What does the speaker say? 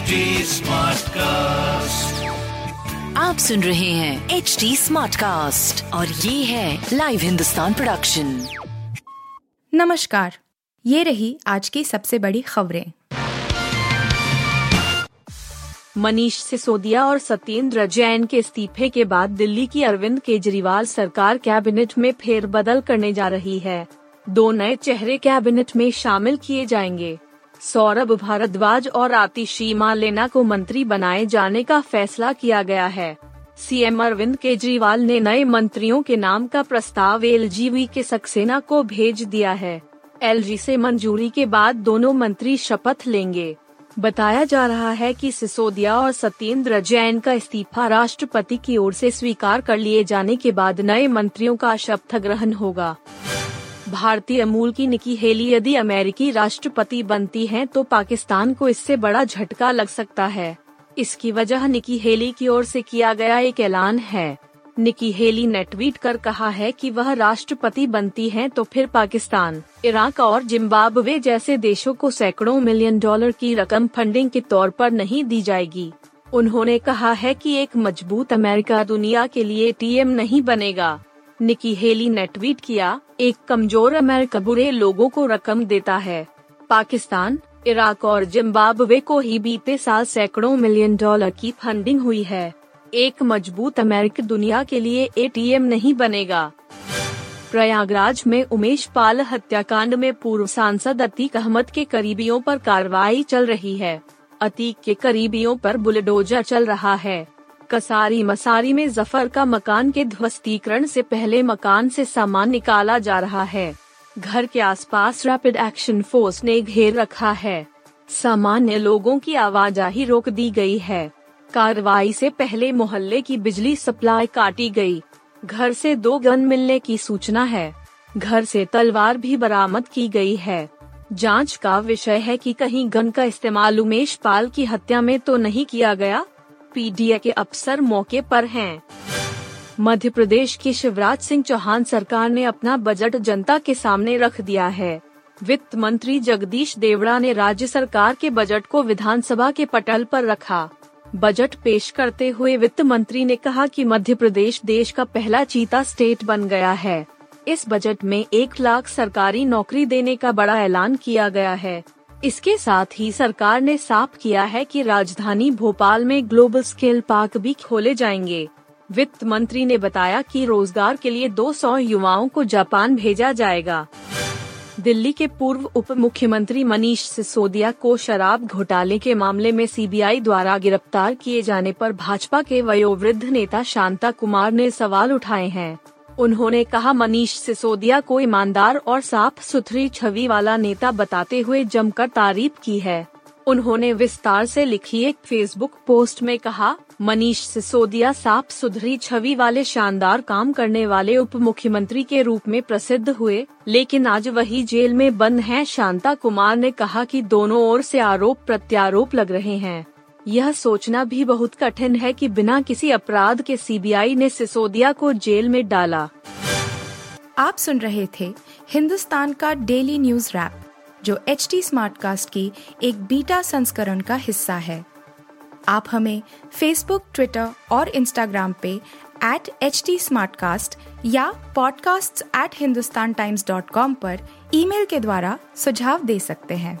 HD Smartcast. आप सुन रहे हैं एच डी स्मार्ट कास्ट और ये है लाइव हिंदुस्तान प्रोडक्शन नमस्कार ये रही आज की सबसे बड़ी खबरें। मनीष सिसोदिया और सत्येंद्र जैन के इस्तीफे के बाद दिल्ली की अरविंद केजरीवाल सरकार कैबिनेट में फेरबदल करने जा रही है। दो नए चेहरे कैबिनेट में शामिल किए जाएँगे। सौरभ भारद्वाज और आतिशी मालेना को मंत्री बनाए जाने का फैसला किया गया है। सीएम अरविंद केजरीवाल ने नए मंत्रियों के नाम का प्रस्ताव एल के सक्सेना को भेज दिया है। एलजी से मंजूरी के बाद दोनों मंत्री शपथ लेंगे। बताया जा रहा है कि सिसोदिया और सत्येंद्र जैन का इस्तीफा राष्ट्रपति की ओर से स्वीकार कर लिए जाने के बाद नए मंत्रियों का शपथ ग्रहण होगा। भारतीय मूल की निकी हेली यदि अमेरिकी राष्ट्रपति बनती हैं तो पाकिस्तान को इससे बड़ा झटका लग सकता है। इसकी वजह निकी हेली की ओर से किया गया एक ऐलान है। निकी हेली ने ट्वीट कर कहा है कि वह राष्ट्रपति बनती हैं तो फिर पाकिस्तान, इराक और जिम्बाब्वे जैसे देशों को सैकड़ों मिलियन डॉलर की रकम फंडिंग के तौर पर नहीं दी जाएगी। उन्होंने कहा है कि एक मज़बूत अमेरिका दुनिया के लिए टीएम नहीं बनेगा। निकी हेली ने ट्वीट किया एक कमज़ोर अमेरिका बुरे लोगों को रकम देता है। पाकिस्तान, इराक और जिम्बाब्वे को ही बीते साल सैकड़ों मिलियन डॉलर की फंडिंग हुई है। एक मज़बूत अमेरिकी दुनिया के लिए एटीएम नहीं बनेगा। प्रयागराज में उमेश पाल हत्याकांड में पूर्व सांसद अतीक अहमद के करीबियों पर कार्रवाई चल रही है। अतीक के करीबियों पर बुलडोजर चल रहा है। कसारी मसारी में ज़फ़र का मकान के ध्वस्तीकरण से पहले मकान से सामान निकाला जा रहा है। घर के आसपास रैपिड एक्शन फोर्स ने घेर रखा है। सामान्य लोगों की आवाजाही रोक दी गई है। कार्रवाई से पहले मोहल्ले की बिजली सप्लाई काटी गई। घर से दो गन मिलने की सूचना है। घर से तलवार भी बरामद की गई है। जाँच का विषय है कि कहीं गन का इस्तेमाल उमेश पाल की हत्या में तो नहीं किया गया पीडीए के अफसर मौके पर हैं। मध्य प्रदेश की शिवराज सिंह चौहान सरकार ने अपना बजट जनता के सामने रख दिया है। वित्त मंत्री जगदीश देवड़ा ने राज्य सरकार के बजट को विधानसभा के पटल पर रखा। बजट पेश करते हुए वित्त मंत्री ने कहा कि मध्य प्रदेश देश का पहला चीता स्टेट बन गया है। इस बजट में एक लाख सरकारी नौकरी देने का बड़ा ऐलान किया गया है। इसके साथ ही सरकार ने साफ़ किया है कि राजधानी भोपाल में ग्लोबल स्किल पार्क भी खोले जाएँगे। वित्त मंत्री ने बताया कि रोज़गार के लिए 200 युवाओं को जापान भेजा जाएगा। दिल्ली के पूर्व उप मुख्यमंत्री मनीष सिसोदिया को शराब घोटाले के मामले में सीबीआई द्वारा गिरफ़्तार किए जाने पर भाजपा के वयोवृद्ध नेता शांता कुमार ने सवाल उठाए हैं। उन्होंने कहा, मनीष सिसोदिया को ईमानदार और साफ़ सुथरी छवि वाला नेता बताते हुए जमकर तारीफ़ की है उन्होंने विस्तार से लिखी एक फेसबुक पोस्ट में कहा, मनीष सिसोदिया साफ़ सुथरी छवि वाले शानदार काम करने वाले उप मुख्यमंत्री के रूप में प्रसिद्ध हुए, लेकिन आज वही जेल में बंद हैं। शांता कुमार ने कहा कि दोनों ओर से आरोप प्रत्यारोप लग रहे हैं यह सोचना भी बहुत कठिन है कि बिना किसी अपराध के सीबीआई ने सिसोदिया को जेल में डाला। आप सुन रहे थे हिंदुस्तान का डेली न्यूज़ रैप, जो एच टी स्मार्ट कास्ट की एक बीटा संस्करण का हिस्सा है। आप हमें फेसबुक ट्विटर और इंस्टाग्राम पे एट एच टी या podcasts@hindustantimes.com पर ईमेल के द्वारा सुझाव दे सकते हैं।